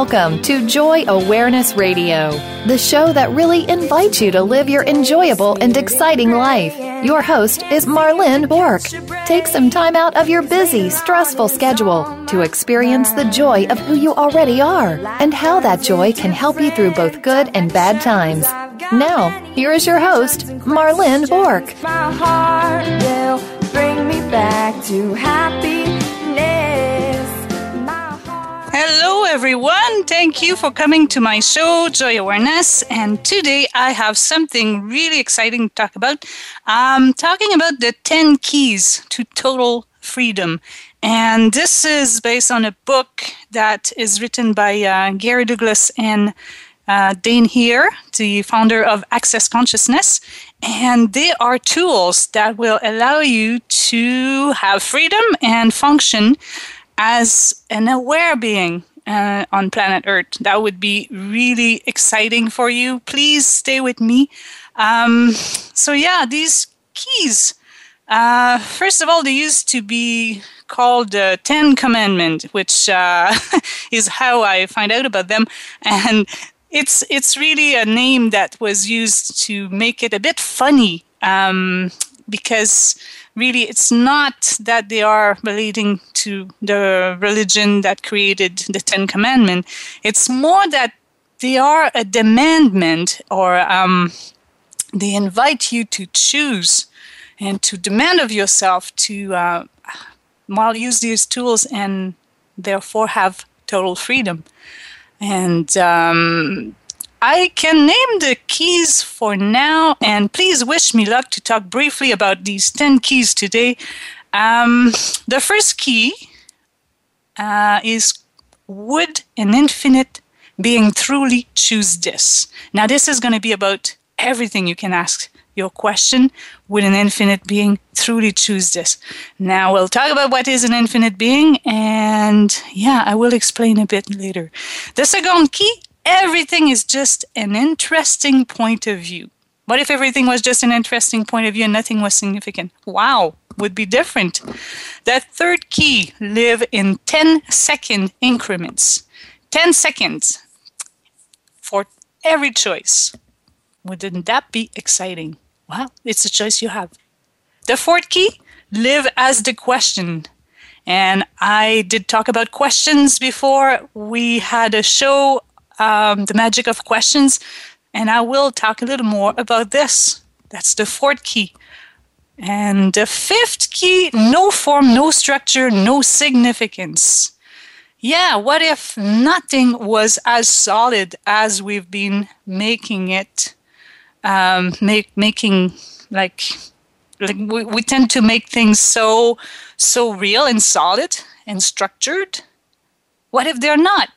Welcome to Joy Awareness Radio, the show that really invites you to live your enjoyable and exciting life. Your host is Marlene Bork. Take some time out of your busy, stressful schedule to experience the joy of who you already are and how that joy can help you through both good and bad times. Now, here is your host, Marlene Bork. My heart will bring me back to. Hello, everyone. Thank you for coming to my show, Joy Awareness. And today I have something really exciting to talk about. I'm talking about the 10 keys to total freedom. And this is based on a book that is written by uh, Gary Douglas and uh, Dain Heer, the founder of Access Consciousness. And they are tools that will allow you to have freedom and function as an aware being uh, on planet Earth. That would be really exciting for you. Please stay with me. Um, so, yeah, these keys. Uh, first of all, they used to be called the Ten Commandment, which uh, is how I find out about them. And it's it's really a name that was used to make it a bit funny um, because really it's not that they are relating to the religion that created the Ten Commandment. It's more that they are a demandment or um, they invite you to choose and to demand of yourself to uh, use these tools and therefore have total freedom. And um, I can name the keys for now, and please wish me luck to talk briefly about these 10 keys today. Um, the first key uh, is Would an infinite being truly choose this? Now, this is going to be about everything you can ask your question Would an infinite being truly choose this? Now, we'll talk about what is an infinite being, and yeah, I will explain a bit later. The second key everything is just an interesting point of view. What if everything was just an interesting point of view and nothing was significant? Wow, would be different. That third key live in 10 second increments. 10 seconds for every choice. Wouldn't that be exciting? Well, it's a choice you have. The fourth key live as the question. And I did talk about questions before. We had a show um, the magic of questions, and I will talk a little more about this. That's the fourth key. And the fifth key no form, no structure, no significance. Yeah, what if nothing was as solid as we've been making it? Um, make, making like like we, we tend to make things so so real and solid and structured. What if they're not?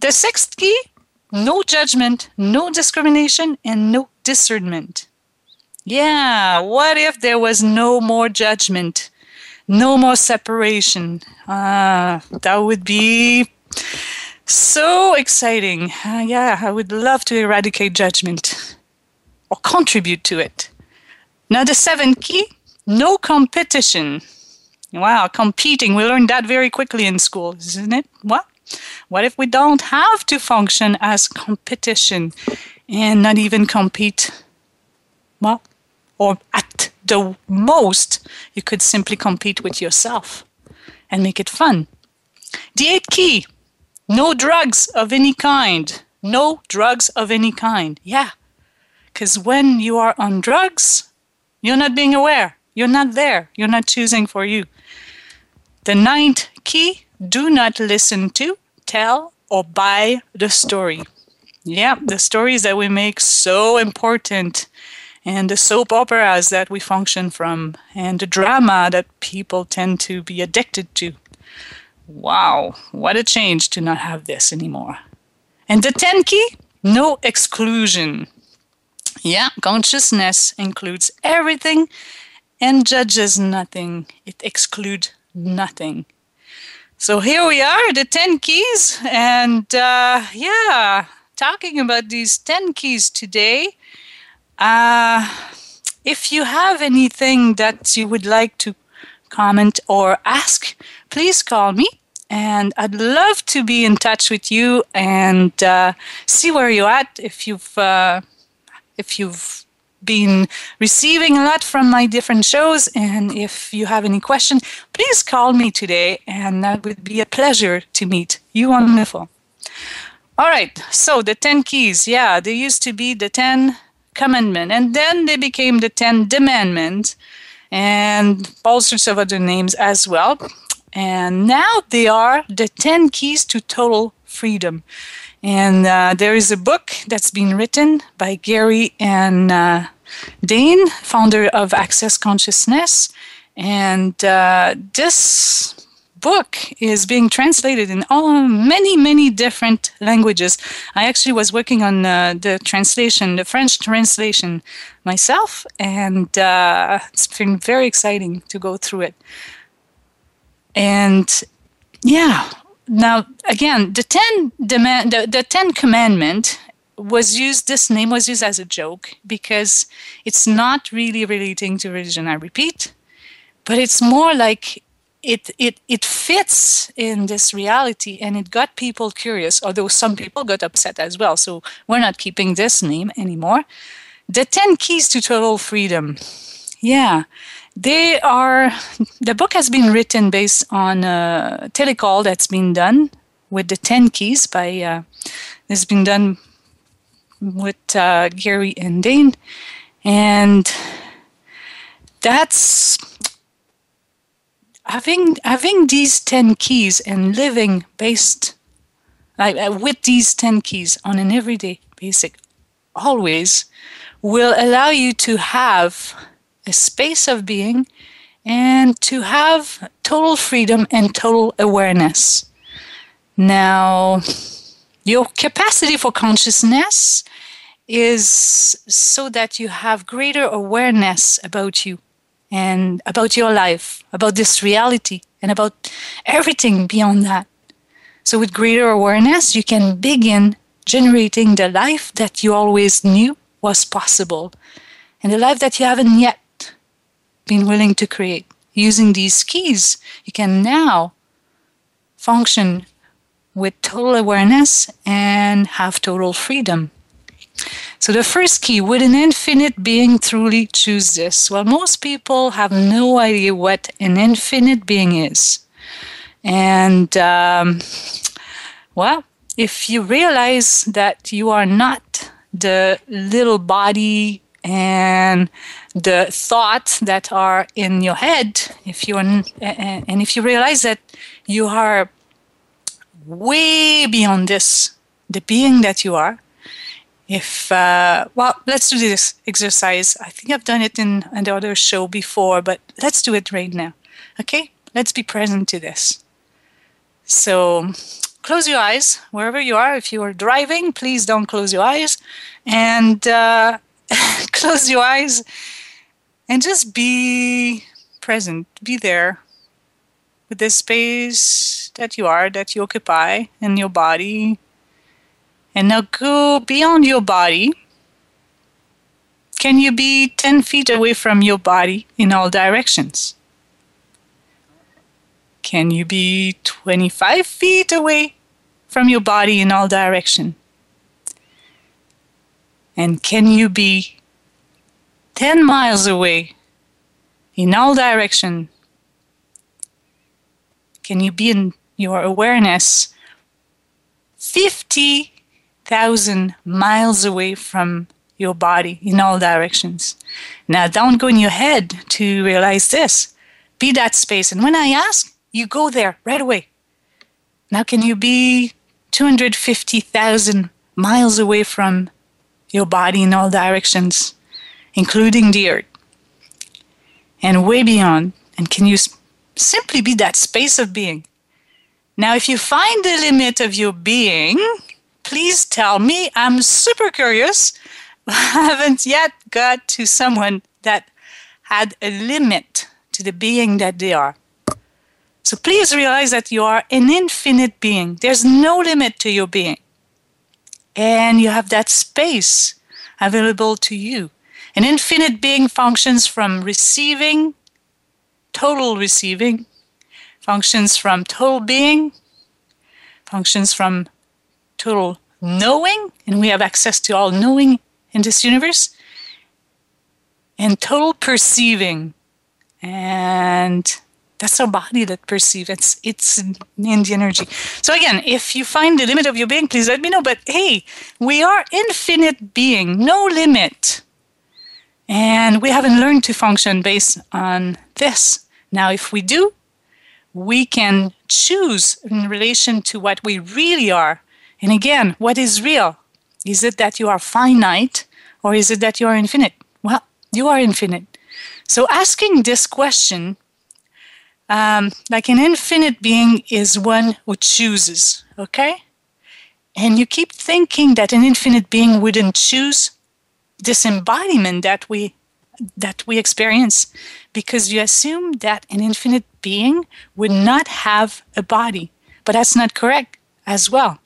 The sixth key no judgment, no discrimination, and no discernment. Yeah, what if there was no more judgment, no more separation? Ah, that would be so exciting. Uh, yeah, I would love to eradicate judgment or contribute to it. Now, the seventh key no competition. Wow, competing. We learned that very quickly in school, isn't it? What? What if we don't have to function as competition and not even compete? Well, or at the most, you could simply compete with yourself and make it fun. The eighth key no drugs of any kind. No drugs of any kind. Yeah. Because when you are on drugs, you're not being aware. You're not there. You're not choosing for you. The ninth key do not listen to, tell, or buy the story. Yeah, the stories that we make so important, and the soap operas that we function from, and the drama that people tend to be addicted to. Wow, what a change to not have this anymore. And the 10 key no exclusion. Yeah, consciousness includes everything and judges nothing, it excludes nothing. So here we are, the 10 keys. And uh, yeah, talking about these 10 keys today. Uh, if you have anything that you would like to comment or ask, please call me and I'd love to be in touch with you and uh, see where you're at. If you've uh, if you've been receiving a lot from my different shows, and if you have any question, please call me today, and that would be a pleasure to meet you. Wonderful. All right, so the 10 keys, yeah, they used to be the 10 commandments, and then they became the 10 demandment, and all sorts of other names as well. And now they are the 10 keys to total freedom. And uh, there is a book that's been written by Gary and uh, Dain, founder of Access Consciousness. And uh, this book is being translated in all many many different languages. I actually was working on uh, the translation the french translation myself and uh, it's been very exciting to go through it. And yeah now again the 10 demand the, the 10 commandment was used this name was used as a joke because it's not really relating to religion i repeat but it's more like it it it fits in this reality and it got people curious although some people got upset as well. So we're not keeping this name anymore. The 10 keys to total freedom. Yeah they are the book has been written based on a telecall that's been done with the 10 keys by uh, it's been done with uh, gary and dain. And that's having having these 10 keys and living based like uh, with these 10 keys on an everyday basic always will allow you to have a space of being and to have total freedom and total awareness. Now, your capacity for consciousness is so that you have greater awareness about you and about your life, about this reality, and about everything beyond that. So, with greater awareness, you can begin generating the life that you always knew was possible and the life that you haven't yet been willing to create. Using these keys, you can now function with total awareness and have total freedom. So, the first key would an infinite being truly choose this? Well, most people have no idea what an infinite being is. And, um, well, if you realize that you are not the little body and the thoughts that are in your head if you're and if you realize that you are way beyond this the being that you are if uh, well let's do this exercise. I think i've done it in another show before but let's do it right now okay? Let's be present to this. So close your eyes wherever you are. If you are driving please don't close your eyes. And uh, close your eyes and just be present, be there with the space that you are, that you occupy in your body. And now go beyond your body. Can you be 10 feet away from your body in all directions? Can you be 25 feet away from your body in all directions? And can you be 10 miles away in all direction? Can you be in your awareness 50,000 miles away from your body in all directions? Now, don't go in your head to realize this. Be that space. And when I ask, you go there right away. Now, can you be 250,000 miles away from your body in all directions, including the earth, and way beyond. And can you simply be that space of being? Now, if you find the limit of your being, please tell me. I'm super curious. I haven't yet got to someone that had a limit to the being that they are. So please realize that you are an infinite being. There's no limit to your being and you have that space available to you. An infinite being functions from receiving, total receiving, functions from total being, functions from total knowing, and we have access to all knowing in this universe, and total perceiving. And that's our body that perceives. It's it's in the energy. So again, if you find the limit of your being, please let me know. But hey, we are infinite being, no limit. And we haven't learned to function based on this. Now, if we do, we can choose in relation to what we really are. And again, what is real? Is it that you are finite or is it that you are infinite? Well, you are infinite. So asking this question, um, like an infinite being is one who chooses, okay? And you keep thinking that an infinite being wouldn't choose this embodiment that we that we experience because you assume that an infinite being would not have a body. But that's not correct as well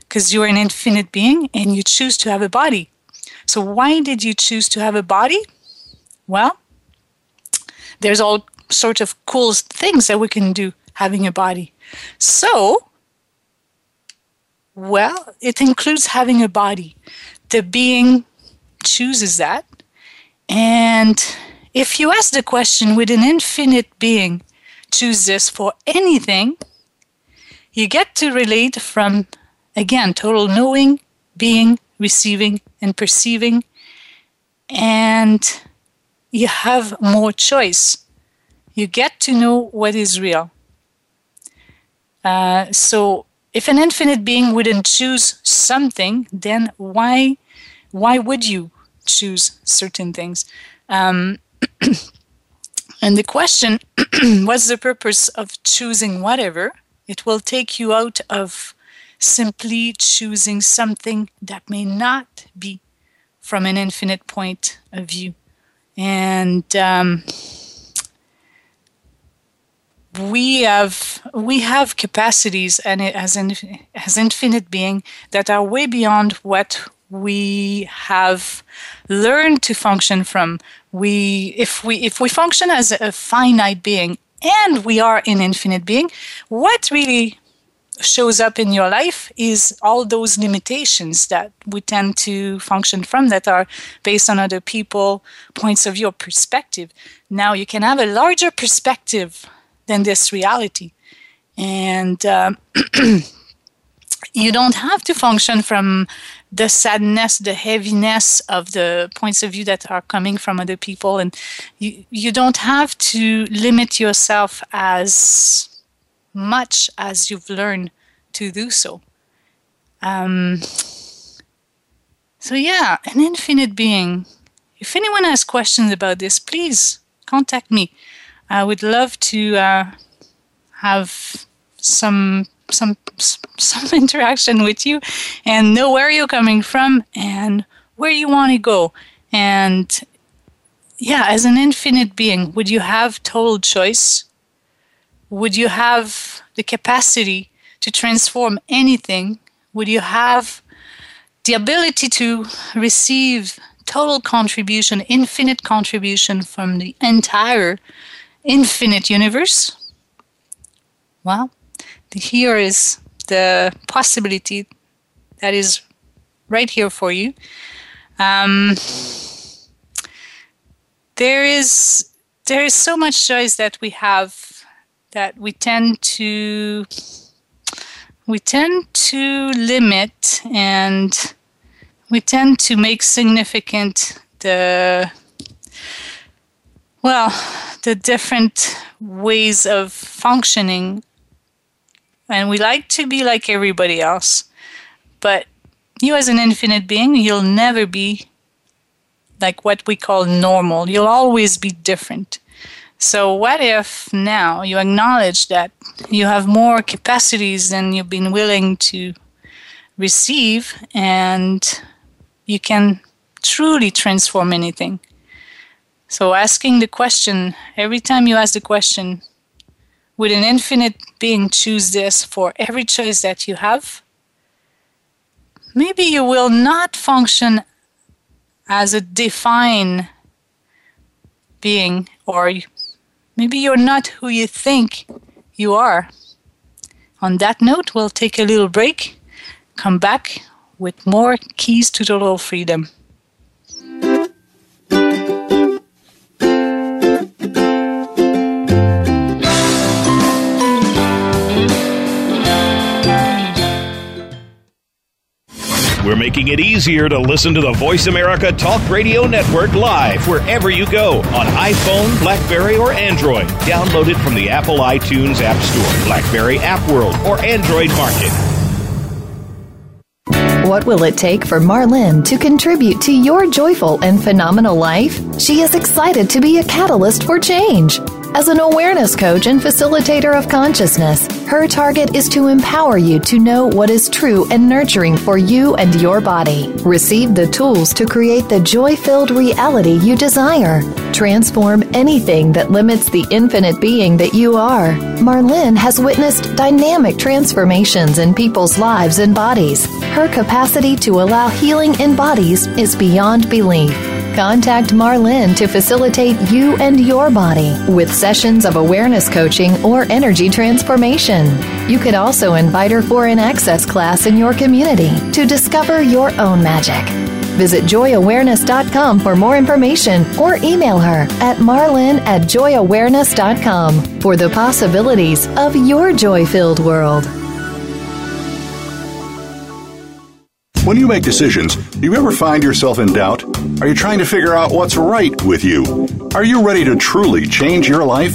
because you're an infinite being and you choose to have a body. So, why did you choose to have a body? Well, there's all sorts of cool things that we can do having a body. So, well, it includes having a body. The being chooses that. And if you ask the question, would an infinite being choose this for anything? You get to relate from, again, total knowing, being, receiving, and perceiving. And you have more choice. You get to know what is real. Uh, so, if an infinite being wouldn't choose something, then why why would you choose certain things? Um, and the question, what's the purpose of choosing whatever? It will take you out of simply choosing something that may not be from an infinite point of view. And um, we have we have capacities and as in, as infinite being that are way beyond what we have learned to function from we if we if we function as a finite being and we are an infinite being what really shows up in your life is all those limitations that we tend to function from that are based on other people points of view or perspective. Now you can have a larger perspective than this reality. And um, you don't have to function from the sadness, the heaviness of the points of view that are coming from other people, and you you don't have to limit yourself as much as you've learned to do so. Um, so yeah, an infinite being. If anyone has questions about this, please contact me. I would love to uh, have some some some interaction with you and know where you're coming from and where you want to go. And yeah as an infinite being would you have total choice? Would you have the capacity to transform anything? Would you have the ability to receive total contribution infinite contribution from the entire infinite universe? Well here is the possibility that is right here for you. Um, there is there is so much choice that we have that we tend to we tend to limit and we tend to make significant the well the different ways of functioning and we like to be like everybody else. But you, as an infinite being, you'll never be like what we call normal. You'll always be different. So, what if now you acknowledge that you have more capacities than you've been willing to receive and you can truly transform anything? So, asking the question, every time you ask the question, would an infinite being choose this for every choice that you have? Maybe you will not function as a defined being, or maybe you're not who you think you are. On that note, we'll take a little break, come back with more keys to total freedom. We're making it easier to listen to the Voice America Talk Radio Network live wherever you go on iPhone, Blackberry, or Android. Download it from the Apple iTunes App Store, Blackberry App World, or Android Market. What will it take for Marlene to contribute to your joyful and phenomenal life? She is excited to be a catalyst for change. As an awareness coach and facilitator of consciousness, her target is to empower you to know what is true and nurturing for you and your body. Receive the tools to create the joy filled reality you desire. Transform anything that limits the infinite being that you are. Marlene has witnessed dynamic transformations in people's lives and bodies. Her capacity to allow healing in bodies is beyond belief. Contact Marlene to facilitate you and your body with sessions of awareness coaching or energy transformation. You could also invite her for an access class in your community to discover your own magic. Visit joyawareness.com for more information or email her at marlene at joyawareness.com for the possibilities of your joy filled world. When you make decisions, do you ever find yourself in doubt? Are you trying to figure out what's right with you? Are you ready to truly change your life?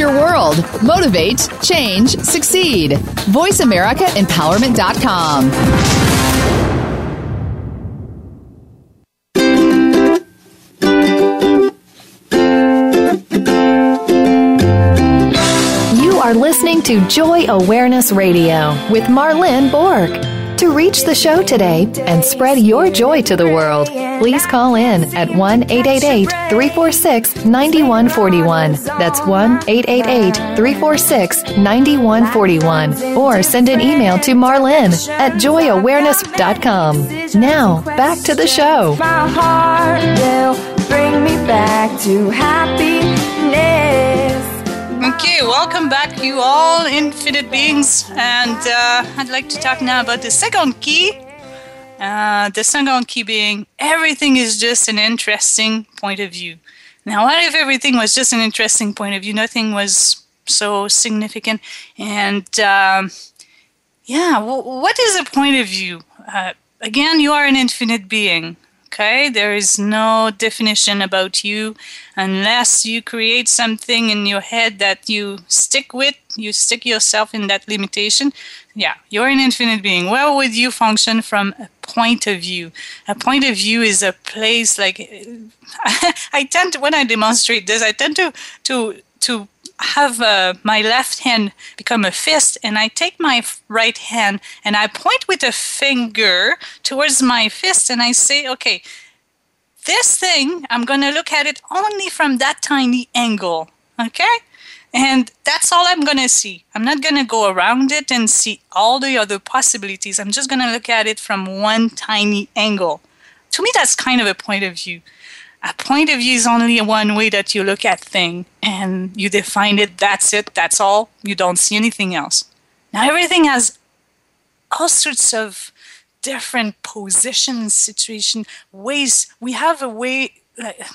Your world. Motivate, change, succeed. VoiceAmericaEmpowerment.com. You are listening to Joy Awareness Radio with Marlene Bork. To reach the show today and spread your joy to the world, please call in at 1 888 346 9141. That's 1 888 346 9141. Or send an email to Marlene at joyawareness.com. Now, back to the show. My heart will bring me back to happiness. Okay, welcome back, you all infinite beings. And uh, I'd like to talk now about the second key. Uh, the second key being everything is just an interesting point of view. Now, what if everything was just an interesting point of view? Nothing was so significant. And um, yeah, what is a point of view? Uh, again, you are an infinite being. Okay, there is no definition about you unless you create something in your head that you stick with, you stick yourself in that limitation. Yeah, you're an infinite being. Where would you function from a point of view? A point of view is a place like I tend to when I demonstrate this, I tend to to to have uh, my left hand become a fist and I take my right hand and I point with a finger towards my fist and I say, okay, this thing, I'm going to look at it only from that tiny angle. Okay? And that's all I'm going to see. I'm not going to go around it and see all the other possibilities. I'm just going to look at it from one tiny angle. To me, that's kind of a point of view a point of view is only one way that you look at thing and you define it that's it that's all. You don't see anything else. Now everything has all sorts of different positions situation ways. We have a way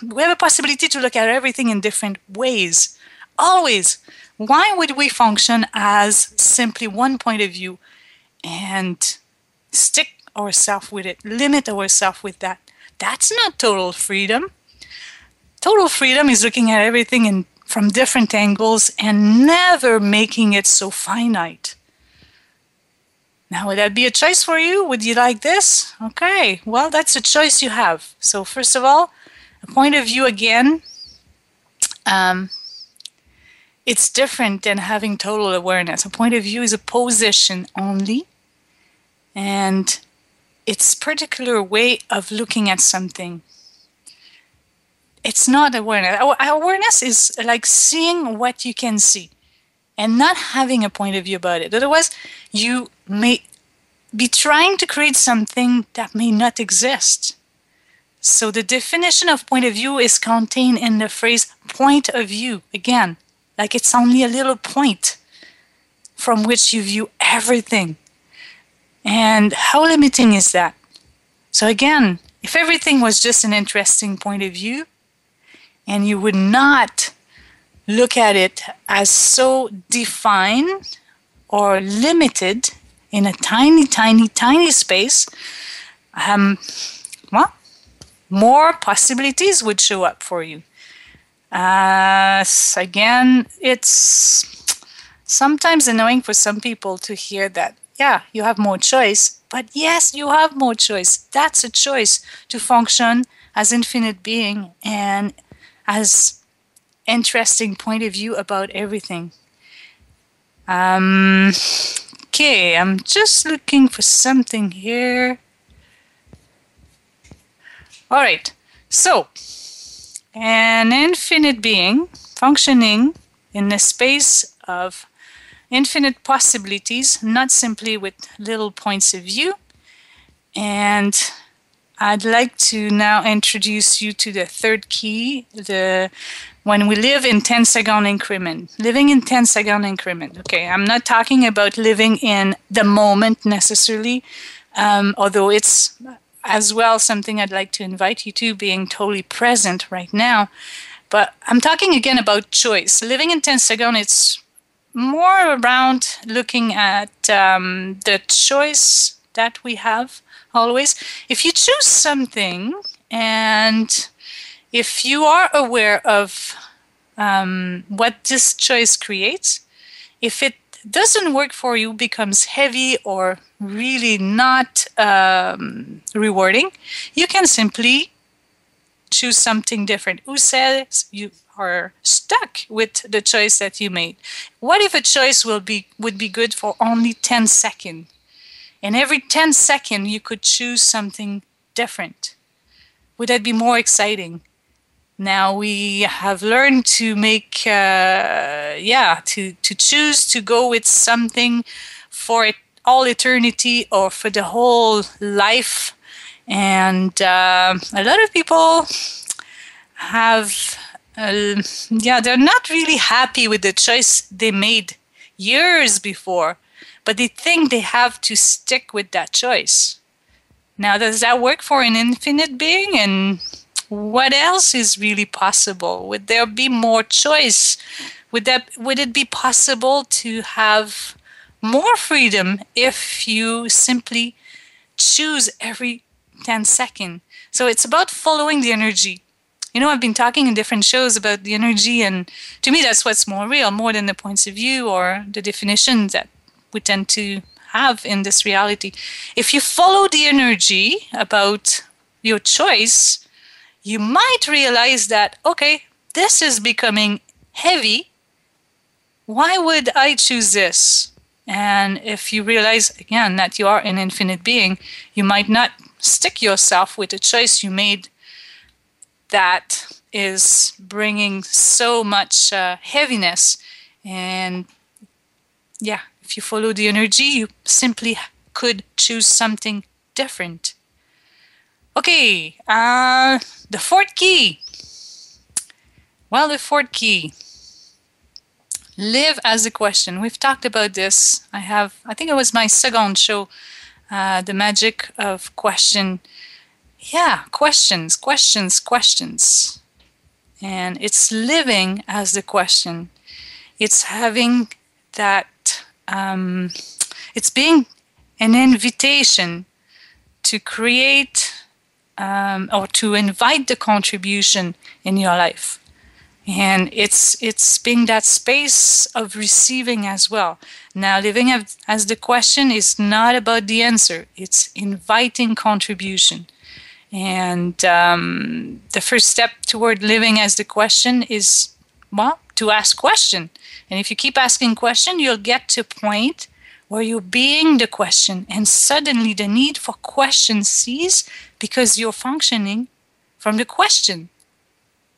we have a possibility to look at everything in different ways. Always. Why would we function as simply one point of view and stick ourselves with it limit ourselves with that that's not total freedom. Total freedom is looking at everything in, from different angles and never making it so finite. Now, would that be a choice for you? Would you like this? Okay, well, that's a choice you have. So, first of all, a point of view again. Um, it's different than having total awareness. A point of view is a position only, and it's particular way of looking at something. It's not awareness. Awareness is like seeing what you can see and not having a point of view about it. Otherwise, you may be trying to create something that may not exist. So the definition of point of view is contained in the phrase point of view. Again, like it's only a little point from which you view everything. And how limiting is that? So, again, if everything was just an interesting point of view and you would not look at it as so defined or limited in a tiny, tiny, tiny space, um, well, more possibilities would show up for you. Uh, again, it's sometimes annoying for some people to hear that, yeah, you have more choice. But yes, you have more choice. That's a choice to function as infinite being and as interesting point of view about everything. Um, okay, I'm just looking for something here. All right, so an infinite being functioning in the space of infinite possibilities, not simply with little points of view. And I'd like to now introduce you to the third key, the when we live in 10 second increment. Living in 10 second increment. Okay, I'm not talking about living in the moment necessarily, um, although it's as well something I'd like to invite you to, being totally present right now. But I'm talking again about choice. Living in 10 second, it's more around looking at um, the choice that we have always. If you choose something and if you are aware of um, what this choice creates, if it doesn't work for you, becomes heavy or really not um, rewarding, you can simply choose something different. Who says you are stuck with the choice that you made? What if a choice will be would be good for only 10 seconds? And every 10 seconds you could choose something different. Would that be more exciting? Now we have learned to make, uh, yeah, to, to choose to go with something for all eternity or for the whole life. And uh, a lot of people have, uh, yeah, they're not really happy with the choice they made years before, but they think they have to stick with that choice. Now, does that work for an infinite being? And what else is really possible? Would there be more choice? Would that would it be possible to have more freedom if you simply choose every 10 seconds? So it's about following the energy. You know, I've been talking in different shows about the energy, and to me, that's what's more real, more than the points of view or the definitions that we tend to have in this reality. If you follow the energy about your choice, you might realize that, okay, this is becoming heavy. Why would I choose this? And if you realize again that you are an infinite being, you might not stick yourself with a choice you made that is bringing so much uh, heaviness. And yeah, if you follow the energy, you simply could choose something different. Okay, uh, the fourth key. Well, the fourth key. Live as a question. We've talked about this. I have, I think it was my second show, uh, The Magic of Question. Yeah, questions, questions, questions. And it's living as the question. It's having that, um, it's being an invitation to create um, or to invite the contribution in your life and it's it's being that space of receiving as well now living as the question is not about the answer it's inviting contribution and um, the first step toward living as the question is well to ask question. And if you keep asking question, you'll get to a point where you're being the question, and suddenly the need for question cease because you're functioning from the question,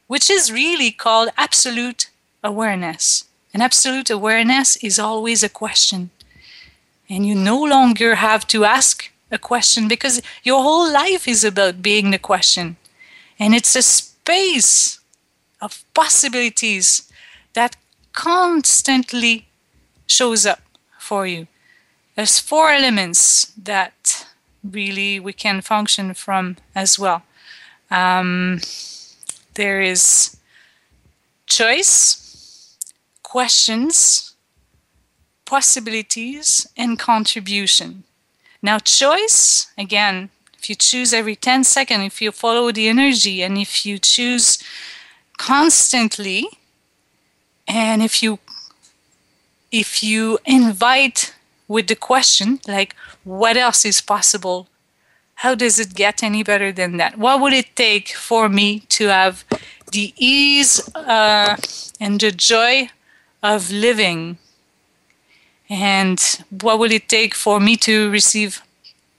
which is really called absolute awareness. And absolute awareness is always a question. And you no longer have to ask a question because your whole life is about being the question. And it's a space of possibilities that constantly shows up for you. There's four elements that really we can function from as well. Um, there is choice, questions, possibilities, and contribution. Now, choice, again, if you choose every 10 seconds, if you follow the energy, and if you choose constantly, and if you if you invite with the question like what else is possible how does it get any better than that? What would it take for me to have the ease uh, and the joy of living? And what will it take for me to receive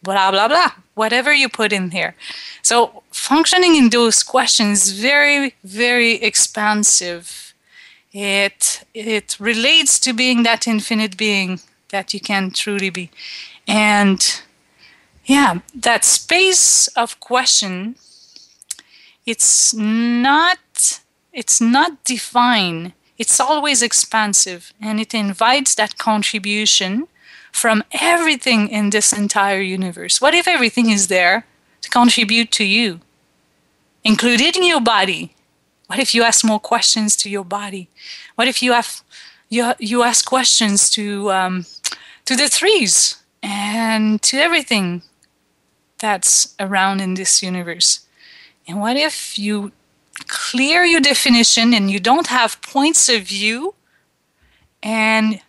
blah, blah, blah, whatever you put in here? So, functioning in those questions very, very expansive. It, it relates to being that infinite being that you can truly be. And yeah that space of question it's not it's not defined it's always expansive and it invites that contribution from everything in this entire universe. What if everything is there to contribute to you including your body? What if you ask more questions to your body? What if you have you, you ask questions to um, to the trees and to everything that's around in this universe. And what if you clear your definition and you don't have points of view and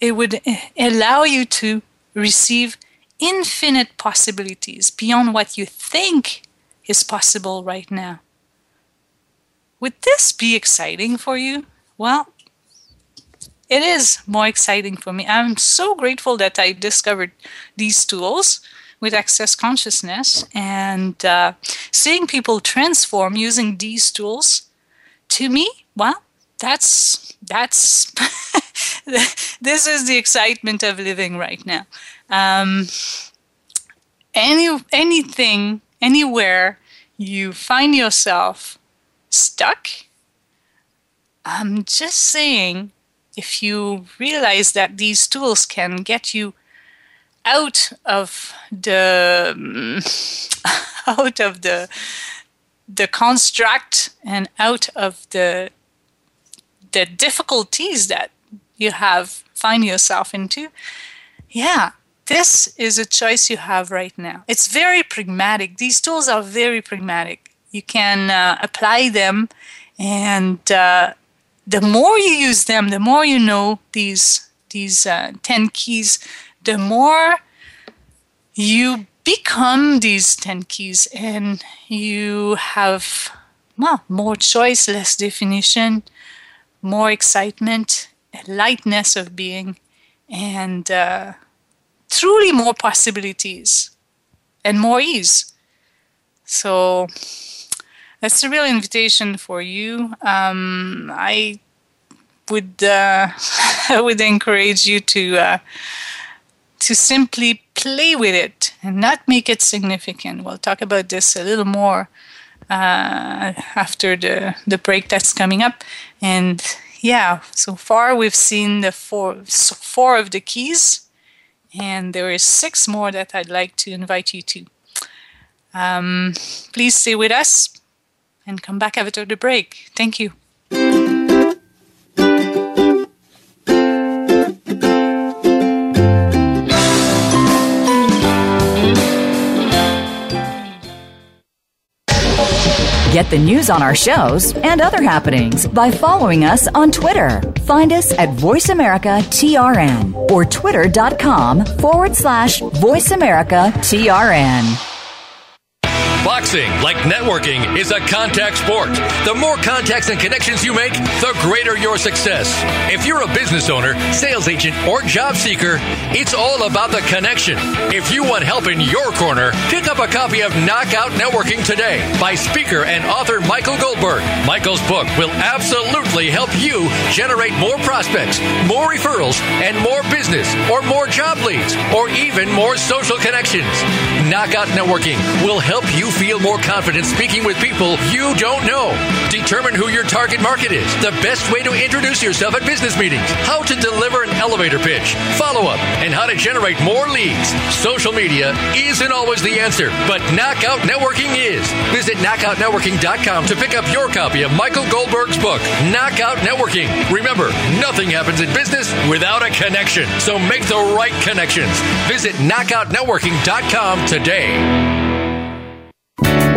it would allow you to receive infinite possibilities beyond what you think is possible right now. Would this be exciting for you? Well, it is more exciting for me. I'm so grateful that I discovered these tools with access consciousness and uh, seeing people transform using these tools to me well that's that's this is the excitement of living right now. Um, any anything anywhere you find yourself stuck i'm just saying if you realize that these tools can get you out of the out of the the construct and out of the the difficulties that you have find yourself into yeah this is a choice you have right now. It's very pragmatic. These tools are very pragmatic. You can uh, apply them and uh, the more you use them the more you know these these uh, 10 keys the more you become these 10 keys and you have well, more choice, less definition, more excitement, lightness of being, and uh, truly more possibilities and more ease. So that's a real invitation for you. Um, I would uh, I would encourage you to uh, to simply play with it and not make it significant. We'll talk about this a little more uh, after the, the break that's coming up. And yeah, so far we've seen the four, four of the keys, and there is six more that I'd like to invite you to. Um, please stay with us and come back after the break. Thank you. Get the news on our shows and other happenings by following us on Twitter. Find us at VoiceAmericaTRN or twitter.com forward slash VoiceAmericaTRN. Boxing, like networking, is a contact sport. The more contacts and connections you make, the greater your success. If you're a business owner, sales agent, or job seeker, it's all about the connection. If you want help in your corner, pick up a copy of Knockout Networking today by speaker and author Michael Goldberg. Michael's book will absolutely help you generate more prospects, more referrals, and more business, or more job leads, or even more social connections. Knockout Networking will help you feel more confident speaking with people you don't know. Determine who your target market is, the best way to introduce yourself at business meetings, how to deliver an elevator pitch, follow up, and how to generate more leads. Social media isn't always the answer, but Knockout Networking is. Visit knockoutnetworking.com to pick up your copy of Michael Goldberg's book, Knockout Networking. Remember, nothing happens in business without a connection, so make the right connections. Visit knockoutnetworking.com today.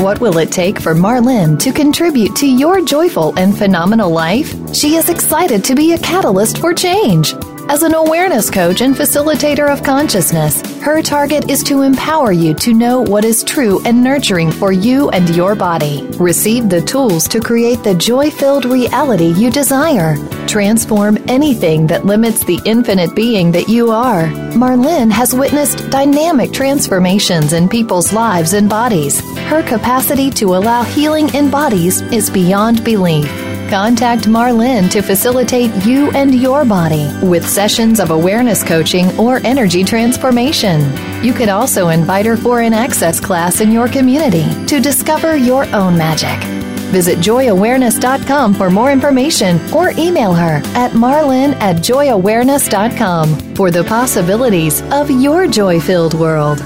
What will it take for Marlene to contribute to your joyful and phenomenal life? She is excited to be a catalyst for change. As an awareness coach and facilitator of consciousness, her target is to empower you to know what is true and nurturing for you and your body. Receive the tools to create the joy filled reality you desire. Transform anything that limits the infinite being that you are. Marlene has witnessed dynamic transformations in people's lives and bodies. Her capacity to allow healing in bodies is beyond belief. Contact Marlene to facilitate you and your body with sessions of awareness coaching or energy transformation. You could also invite her for an access class in your community to discover your own magic. Visit joyawareness.com for more information or email her at marlene at joyawareness.com for the possibilities of your joy filled world.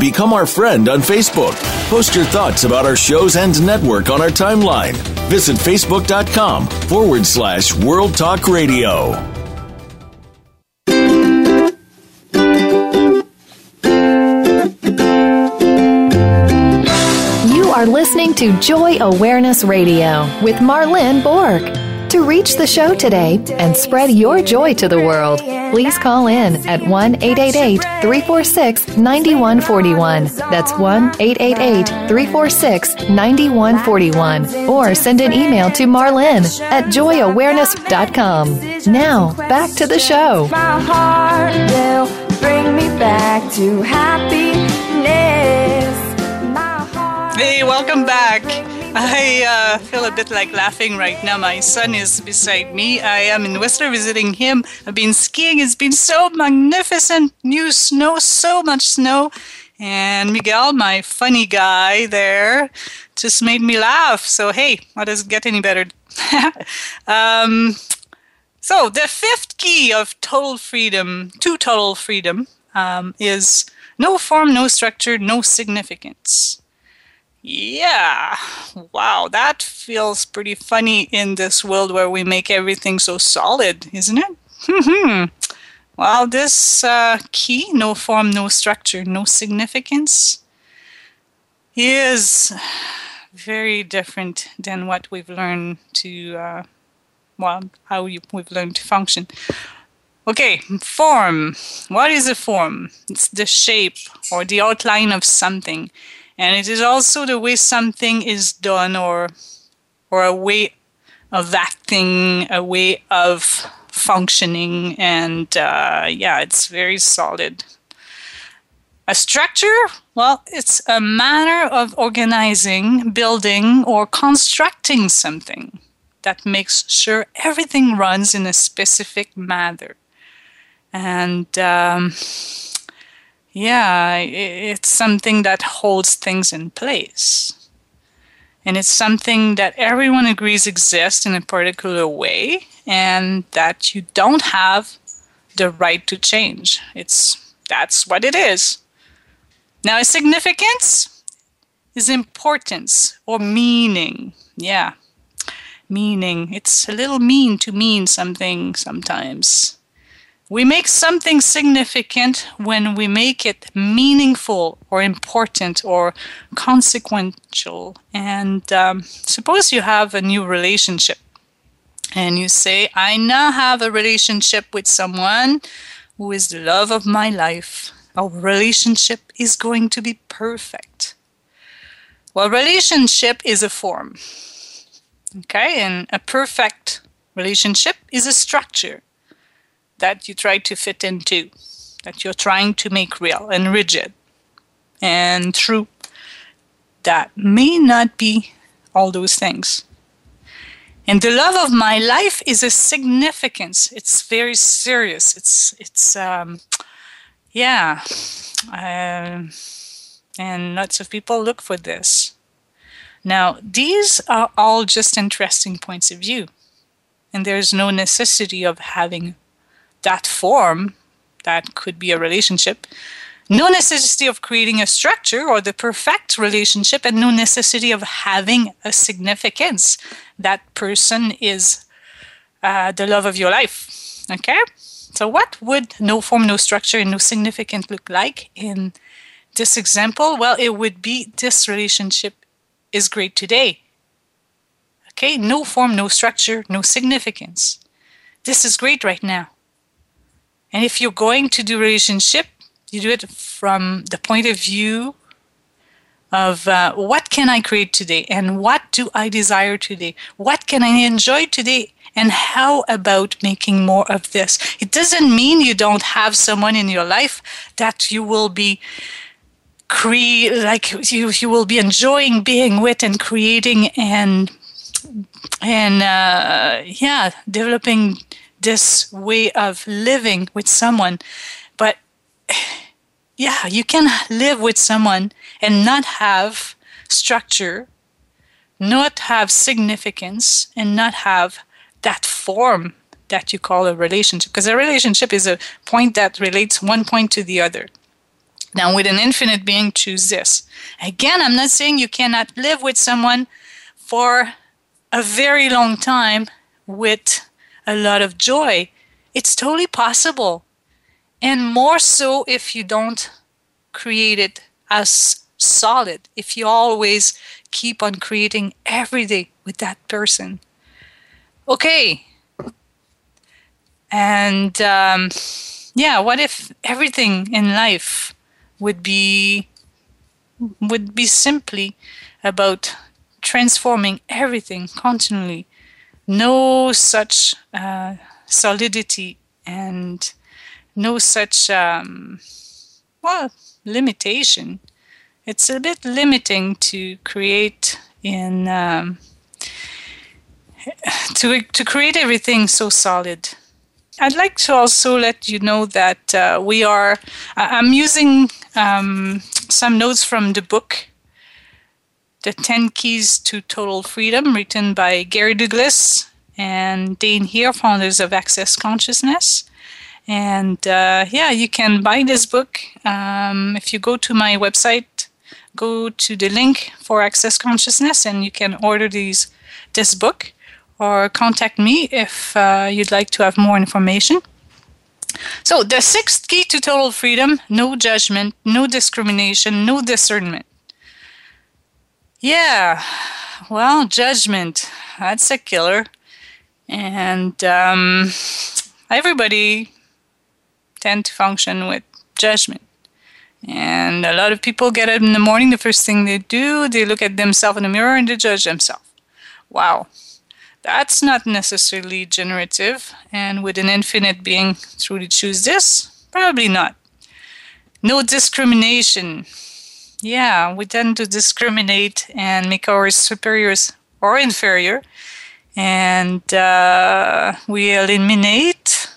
Become our friend on Facebook. Post your thoughts about our shows and network on our timeline. Visit facebook.com forward slash World Talk Radio. You are listening to Joy Awareness Radio with Marlene Bork. To reach the show today and spread your joy to the world, please call in at 1 888 346 9141. That's 1 888 346 9141. Or send an email to Marlene at joyawareness.com. Now, back to the show. My heart will bring me back to happiness. Hey, welcome back. I uh, feel a bit like laughing right now. My son is beside me. I am in Whistler visiting him. I've been skiing. It's been so magnificent. New snow, so much snow. And Miguel, my funny guy there, just made me laugh. So, hey, how does it get any better? um, so, the fifth key of total freedom, to total freedom, um, is no form, no structure, no significance. Yeah, wow, that feels pretty funny in this world where we make everything so solid, isn't it? Hmm. well, this uh, key, no form, no structure, no significance, is very different than what we've learned to, uh, well, how you, we've learned to function. Okay, form. What is a form? It's the shape or the outline of something and it is also the way something is done or or a way of acting a way of functioning. And uh, yeah it's very solid. A structure? Well it's a manner of organizing building or constructing something that makes sure everything runs in a specific manner. And um, yeah, it's something that holds things in place. And it's something that everyone agrees exists in a particular way and that you don't have the right to change. It's that's what it is. Now, significance is importance or meaning. Yeah. Meaning. It's a little mean to mean something sometimes. We make something significant when we make it meaningful or important or consequential. And um, suppose you have a new relationship and you say, I now have a relationship with someone who is the love of my life. our relationship is going to be perfect. Well, relationship is a form. Okay, and a perfect relationship is a structure that you try to fit into, that you're trying to make real and rigid and true. That may not be all those things. And the love of my life is a significance. It's very serious. It's it's um, yeah, uh, and lots of people look for this. Now these are all just interesting points of view, and there's no necessity of having that form. That could be a relationship no necessity of creating a structure or the perfect relationship, and no necessity of having a significance. That person is uh, the love of your life. Okay? So, what would no form, no structure, and no significance look like in this example? Well, it would be this relationship is great today. Okay? No form, no structure, no significance. This is great right now. And if you're going to do relationship, you do it from the point of view of uh, what can I create today and what do I desire today? What can I enjoy today? And how about making more of this? It doesn't mean you don't have someone in your life that you will be like you you will be enjoying being with and creating and and uh, yeah developing this way of living with someone but yeah, you can live with someone and not have structure, not have significance, and not have that form that you call a relationship. Because a relationship is a point that relates one point to the other. Now, with an infinite being, choose this. Again, I'm not saying you cannot live with someone for a very long time with a lot of joy. It's totally possible. And more so if you don't create it as solid if you always keep on creating every day with that person. Okay. And um, yeah what if everything in life would be would be simply about transforming everything continually no such uh, solidity and no such um, well limitation. It's a bit limiting to create in um, to to create everything so solid. I'd like to also let you know that uh, we are. I'm using um, some notes from the book, "The Ten Keys to Total Freedom," written by Gary Douglas and Dain Heer, founders of Access Consciousness. And uh, yeah, you can buy this book. Um, if you go to my website, go to the link for Access Consciousness, and you can order these this book, or contact me if uh, you'd like to have more information. So, the sixth key to total freedom no judgment, no discrimination, no discernment. Yeah, well, judgment, that's a killer. And um, everybody tend to function with judgment. And a lot of people get up in the morning, the first thing they do, they look at themselves in the mirror and they judge themselves. Wow, that's not necessarily generative. And would an infinite being truly choose this? Probably not. No discrimination. Yeah, we tend to discriminate and make ours superiors or inferior. And uh, we eliminate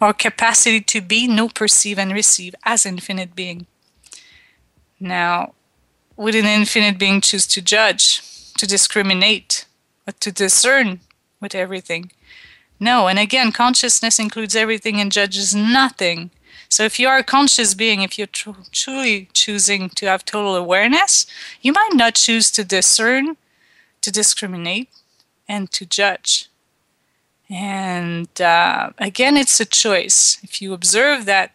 our capacity to be, know, perceive, and receive as infinite being. Now, would an infinite being choose to judge, to discriminate, or to discern with everything? No, and again, consciousness includes everything and judges nothing. So if you are a conscious being, if you're tr- truly choosing to have total awareness, you might not choose to discern, to discriminate, and to judge. And uh, again, it's a choice. If you observe that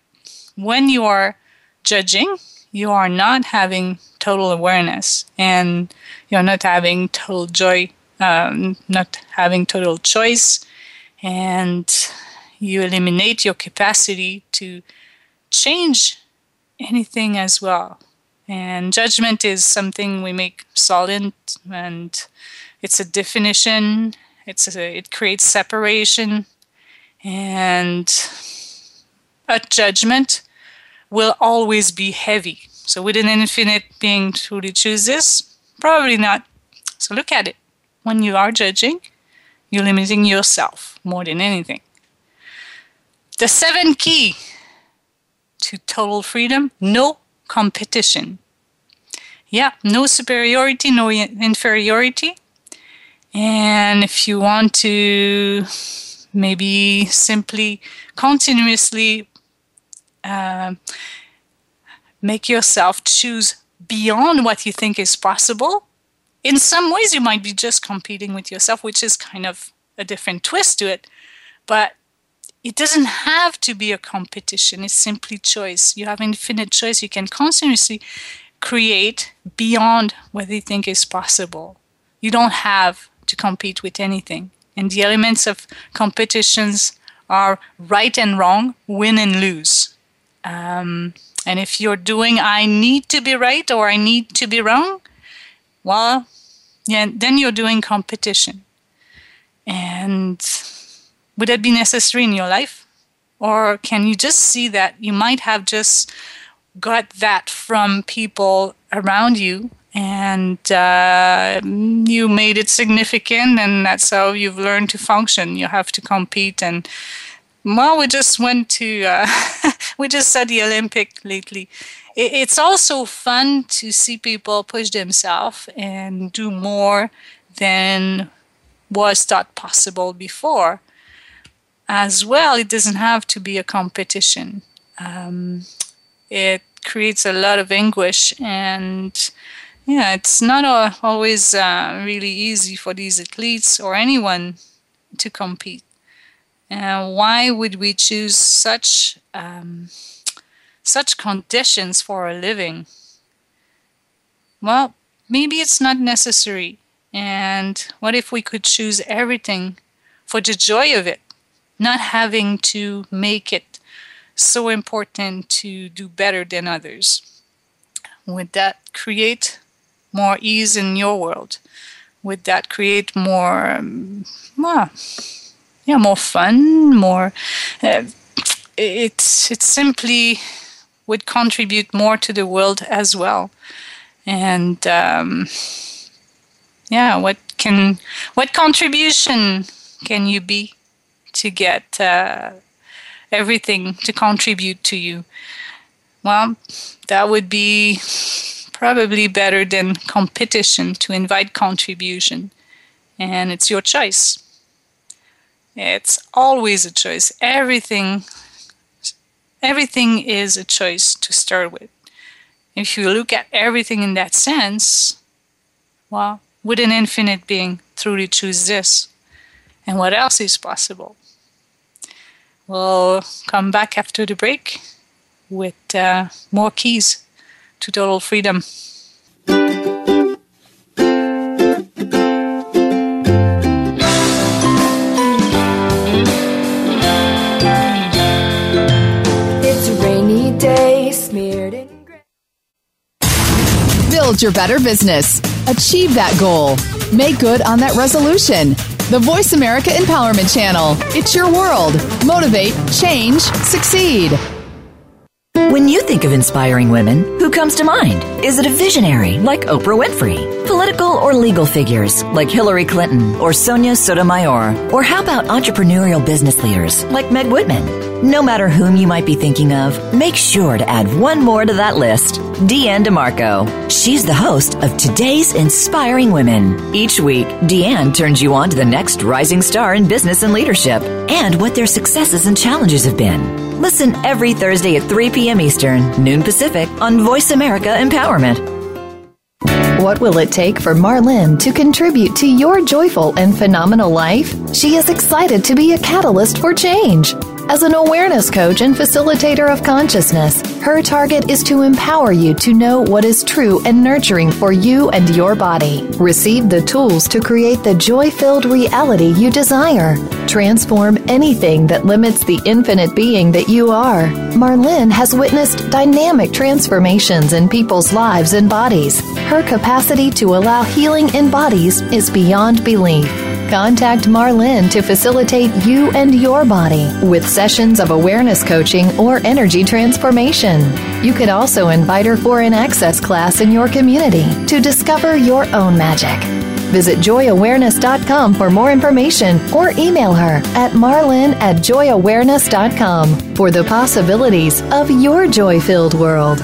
when you are judging, you are not having total awareness and you're not having total joy, um, not having total choice, and you eliminate your capacity to change anything as well. And judgment is something we make solid, and it's a definition. It's a, it creates separation, and a judgment will always be heavy. So, with an infinite being truly chooses, probably not. So, look at it. When you are judging, you're limiting yourself more than anything. The seven key to total freedom no competition. Yeah, no superiority, no inferiority. And if you want to maybe simply continuously uh, make yourself choose beyond what you think is possible, in some ways you might be just competing with yourself, which is kind of a different twist to it. But it doesn't have to be a competition, it's simply choice. You have infinite choice. You can continuously create beyond what you think is possible. You don't have to compete with anything. And the elements of competitions are right and wrong, win and lose. Um, and if you're doing, I need to be right or I need to be wrong, well, yeah, then you're doing competition. And would that be necessary in your life? Or can you just see that you might have just got that from people around you and uh, you made it significant and that's how you've learned to function. You have to compete and well we just went to uh, we just saw the olympic lately. It's also fun to see people push themselves and do more than was thought possible before as well, it doesn't have to be a competition. Um, it creates a lot of anguish, and yeah, it's not always uh, really easy for these athletes or anyone to compete. And why would we choose such um, such conditions for a living? Well, maybe it's not necessary. And what if we could choose everything for the joy of it? Not having to make it so important to do better than others. Would that create more ease in your world? Would that create more, um, more yeah, more fun, more? Uh, it's it simply would contribute more to the world as well, and um, yeah, what can what contribution can you be to get uh, everything to contribute to you. Well, that would be probably better than competition to invite contribution. And it's your choice. It's always a choice. Everything everything is a choice to start with. If you look at everything in that sense, well, would an infinite being truly choose this? And what else is possible? We'll come back after the break with uh, more keys to total freedom. It's a rainy day, smeared in Build your better business. Achieve that goal. Make good on that resolution. The Voice America Empowerment Channel. It's your world. Motivate, change, succeed. When you think of inspiring women, who comes to mind? Is it a visionary like Oprah Winfrey? Political or legal figures like Hillary Clinton or Sonia Sotomayor? Or how about entrepreneurial business leaders like Meg Whitman? No matter whom you might be thinking of, make sure to add one more to that list Deanne DeMarco. She's the host of Today's Inspiring Women. Each week, Deanne turns you on to the next rising star in business and leadership and what their successes and challenges have been. Listen every Thursday at 3 p.m. Eastern, noon Pacific on Voice America Empowerment. What will it take for Marlene to contribute to your joyful and phenomenal life? She is excited to be a catalyst for change. As an awareness coach and facilitator of consciousness. Her target is to empower you to know what is true and nurturing for you and your body. Receive the tools to create the joy filled reality you desire. Transform anything that limits the infinite being that you are. Marlene has witnessed dynamic transformations in people's lives and bodies. Her capacity to allow healing in bodies is beyond belief. Contact Marlene to facilitate you and your body with sessions of awareness coaching or energy transformation. You could also invite her for an access class in your community to discover your own magic. Visit joyawareness.com for more information or email her at marlene at joyawareness.com for the possibilities of your joy filled world.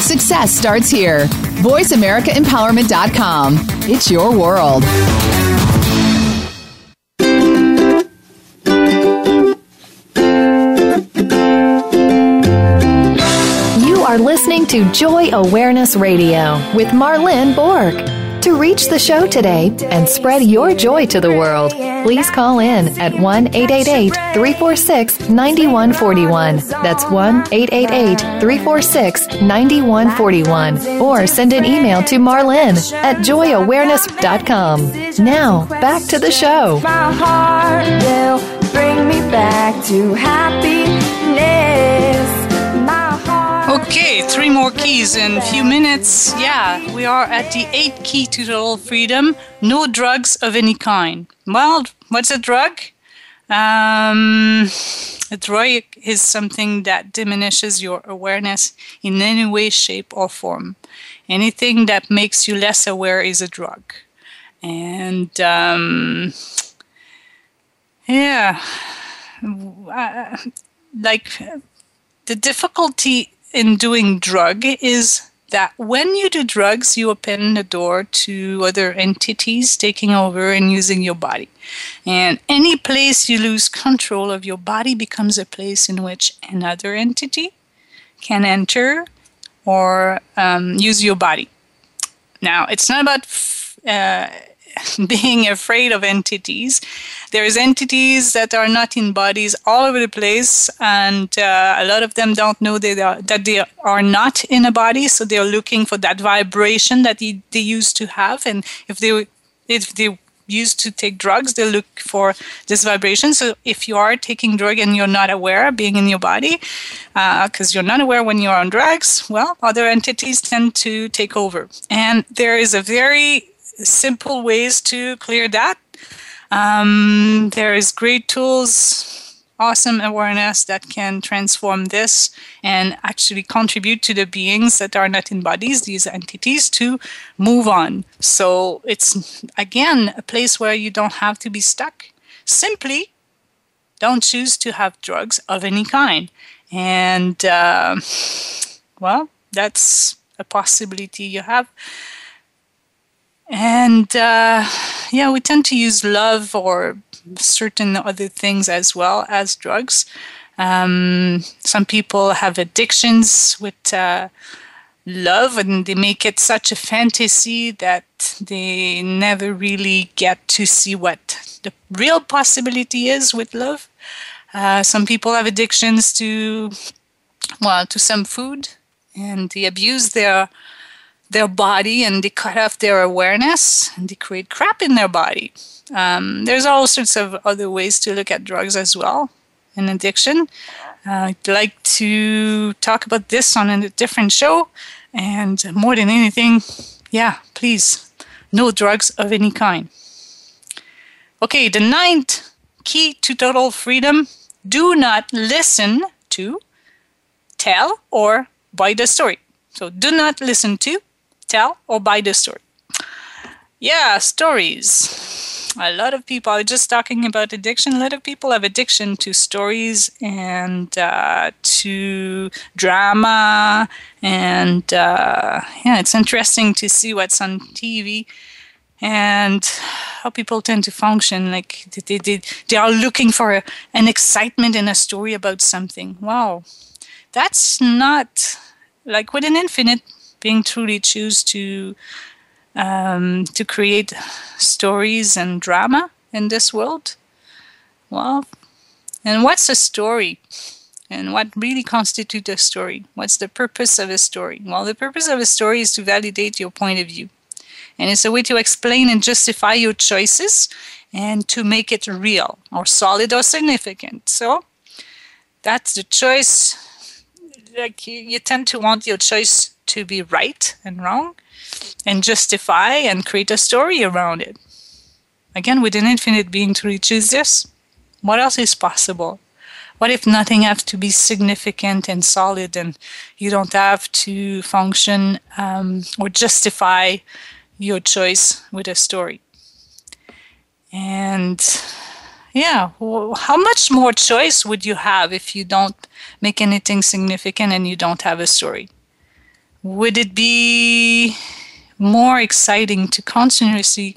Success starts here. VoiceAmericaEmpowerment.com. It's your world. You are listening to Joy Awareness Radio with Marlene Bork. To reach the show today and spread your joy to the world, please call in at 1 888 346 9141. That's 1 888 346 9141. Or send an email to Marlene at joyawareness.com. Now, back to the show. My heart will bring me back to happiness. Okay, three more keys in a few minutes. Yeah, we are at the eighth key to total freedom no drugs of any kind. Well, what's a drug? Um, a drug is something that diminishes your awareness in any way, shape, or form. Anything that makes you less aware is a drug. And um, yeah, uh, like the difficulty in doing drug is that when you do drugs, you open the door to other entities taking over and using your body. And any place you lose control of your body becomes a place in which another entity can enter or um, use your body. Now, it's not about f- uh, being afraid of entities. There's entities that are not in bodies all over the place, and uh, a lot of them don't know they are, that they are not in a body, so they're looking for that vibration that they, they used to have. And if they if they used to take drugs, they look for this vibration. So if you are taking drug and you're not aware being in your body, because uh, you're not aware when you're on drugs, well, other entities tend to take over. And there is a very simple ways to clear that. Um, there is great tools, awesome awareness that can transform this and actually contribute to the beings that are not in bodies, these entities, to move on. So it's again a place where you don't have to be stuck. Simply don't choose to have drugs of any kind. And uh, well, that's a possibility you have. And uh, yeah, we tend to use love or certain other things as well as drugs. Um, some people have addictions with uh, love and they make it such a fantasy that they never really get to see what the real possibility is with love. Uh, some people have addictions to, well, to some food and they abuse their their body and they cut off their awareness and they create crap in their body. Um, there's all sorts of other ways to look at drugs as well and addiction. Uh, I'd like to talk about this on a different show. And more than anything, yeah, please, no drugs of any kind. Okay, the ninth key to total freedom do not listen to, tell, or buy the story. So do not listen to, tell, or buy the story. Yeah, stories. A lot of people, was just talking about addiction. A lot of people have addiction to stories and uh, to drama. And uh, yeah, it's interesting to see what's on TV and how people tend to function. Like they, they, they are looking for a, an excitement in a story about something. Wow, that's not like with an infinite being truly choose to um, to create stories and drama in this world. Well, and what's a story? And what really constitutes a story? What's the purpose of a story? Well, the purpose of a story is to validate your point of view. And it's a way to explain and justify your choices and to make it real or solid or significant. So that's the choice. Like you, you tend to want your choice to be right and wrong and justify and create a story around it. Again, with an infinite being to choose this, what else is possible? What if nothing has to be significant and solid and you don't have to function um, or justify your choice with a story? And yeah, how much more choice would you have if you don't make anything significant and you don't have a story? Would it be more exciting to continuously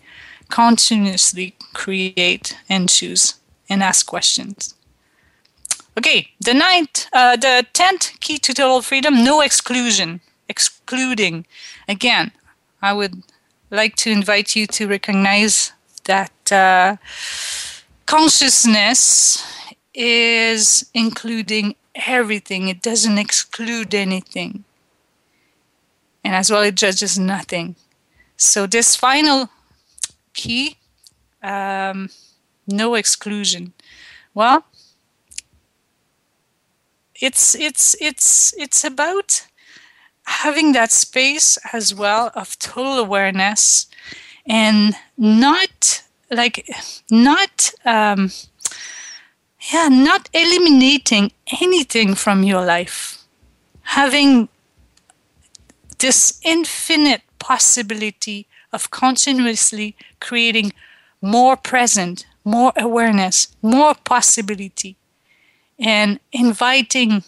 continuously create and choose and ask questions. Okay, the ninth, uh, the tenth key to total freedom: no exclusion, excluding. Again, I would like to invite you to recognize that uh, consciousness is including everything. It doesn't exclude anything and as well it judges nothing. So this final key, um, no exclusion. Well, it's it's it's it's about having that space as well of total awareness and not like not um, yeah not eliminating anything from your life having this infinite possibility of continuously creating more present, more awareness, more possibility, and inviting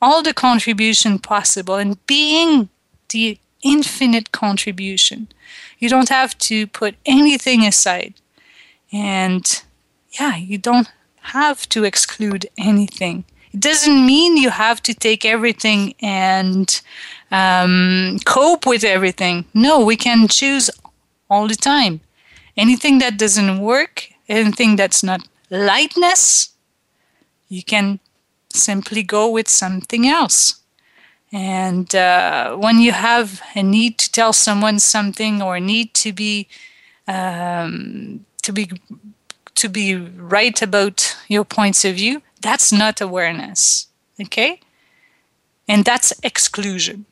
all the contribution possible and being the infinite contribution. You don't have to put anything aside. And yeah, you don't have to exclude anything. It doesn't mean you have to take everything and um, cope with everything. No, we can choose all the time. Anything that doesn't work, anything that's not lightness, you can simply go with something else. And uh, when you have a need to tell someone something or a need to be um, to be to be right about your points of view, that's not awareness. Okay, and that's exclusion.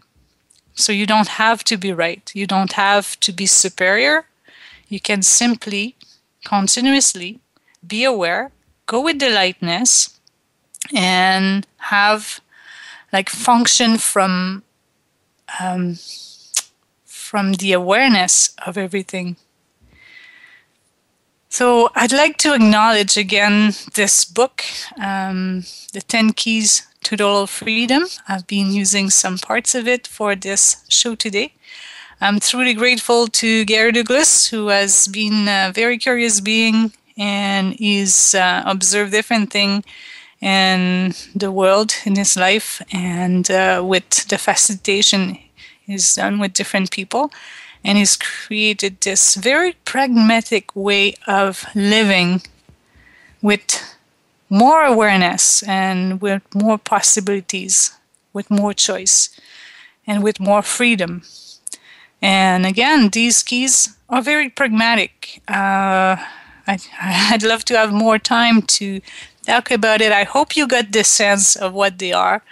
So you don't have to be right. You don't have to be superior. You can simply, continuously be aware, go with the lightness, and have like function from um, from the awareness of everything. So I'd like to acknowledge again this book, um, The 10 Keys Total Freedom. I've been using some parts of it for this show today. I'm truly grateful to Gary Douglas, who has been a very curious being and is uh, observed different thing in the world in his life and uh, with the facilitation he's done with different people and he's created this very pragmatic way of living with more awareness and with more possibilities, with more choice, and with more freedom. And again, these keys are very pragmatic. Uh, I, I'd love to have more time to talk about it. I hope you got the sense of what they are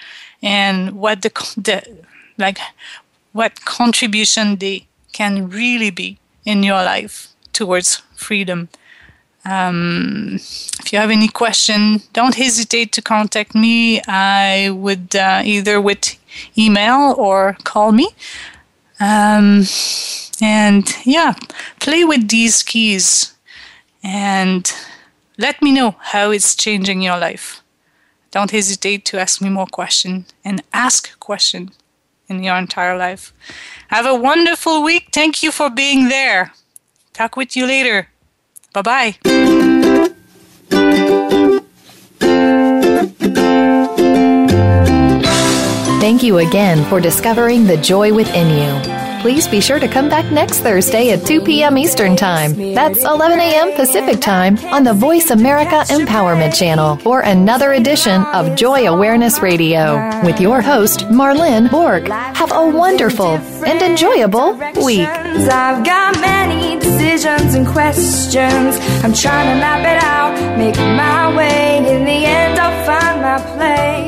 and what the, the like what contribution they can really be in your life towards freedom. Um, if you have any question, don't hesitate to contact me. I would uh, either with email or call me. Um, and yeah, play with these keys and let me know how it's changing your life. Don't hesitate to ask me more questions and ask questions in your entire life. Have a wonderful week. Thank you for being there. Talk with you later. Bye bye. Thank you again for discovering the joy within you. Please be sure to come back next Thursday at 2 p.m. Eastern Time. That's 11 a.m. Pacific Time on the Voice America Empowerment Channel for another edition of Joy Awareness Radio with your host, Marlene Bork. Have a wonderful and enjoyable week. I've got many decisions and questions. I'm trying to map it out, make my way. In the end, I'll find my place.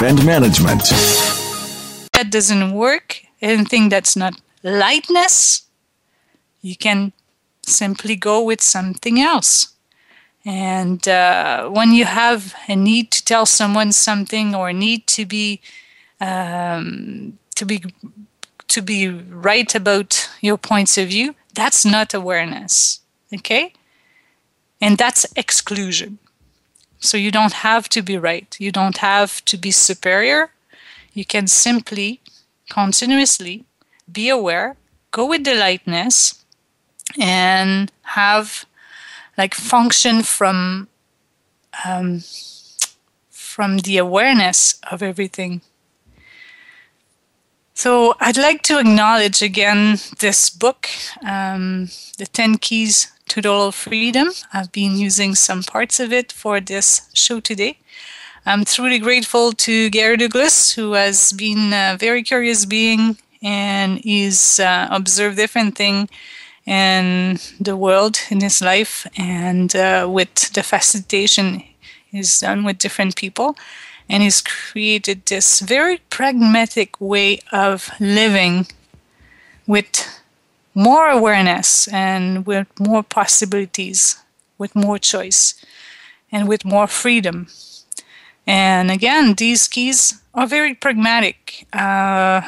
and management. That doesn't work. Anything that's not lightness, you can simply go with something else. And uh, when you have a need to tell someone something or a need to be um, to be to be right about your points of view, that's not awareness. Okay? And that's exclusion. So you don't have to be right. You don't have to be superior. You can simply, continuously be aware, go with the lightness, and have like function from um, from the awareness of everything. So I'd like to acknowledge again this book, um, The 10 Keys to Total Freedom. I've been using some parts of it for this show today. I'm truly grateful to Gary Douglas, who has been a very curious being and he's uh, observed different things in the world in his life and uh, with the facilitation he's done with different people and he's created this very pragmatic way of living with more awareness and with more possibilities, with more choice, and with more freedom. And again, these keys are very pragmatic. Uh,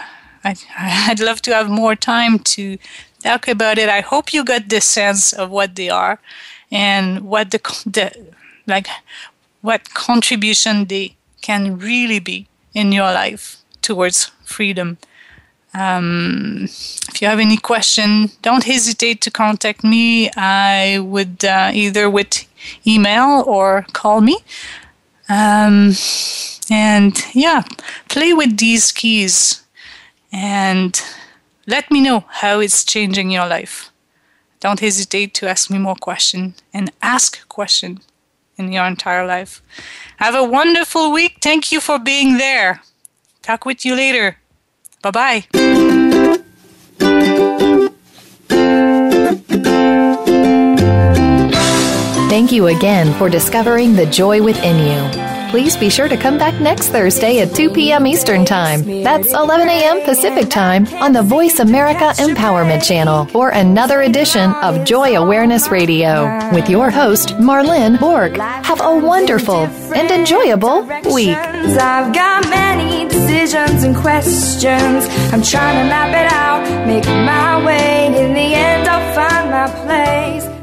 I, I'd love to have more time to talk about it. I hope you got the sense of what they are and what the, the like what contribution they can really be in your life towards freedom. Um, if you have any question, don't hesitate to contact me. I would uh, either with email or call me. Um, and yeah, play with these keys and let me know how it's changing your life. Don't hesitate to ask me more questions and ask questions in your entire life. Have a wonderful week. Thank you for being there. Talk with you later. Bye bye. Thank you again for discovering the joy within you. Please be sure to come back next Thursday at 2 p.m. Eastern Time. That's 11 a.m. Pacific Time on the Voice America Empowerment Channel for another edition of Joy Awareness Radio with your host, Marlene Bork. Have a wonderful and enjoyable week. I've got many decisions and questions. I'm trying to map it out, make my way. In the end, I'll find my place.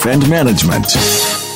and management.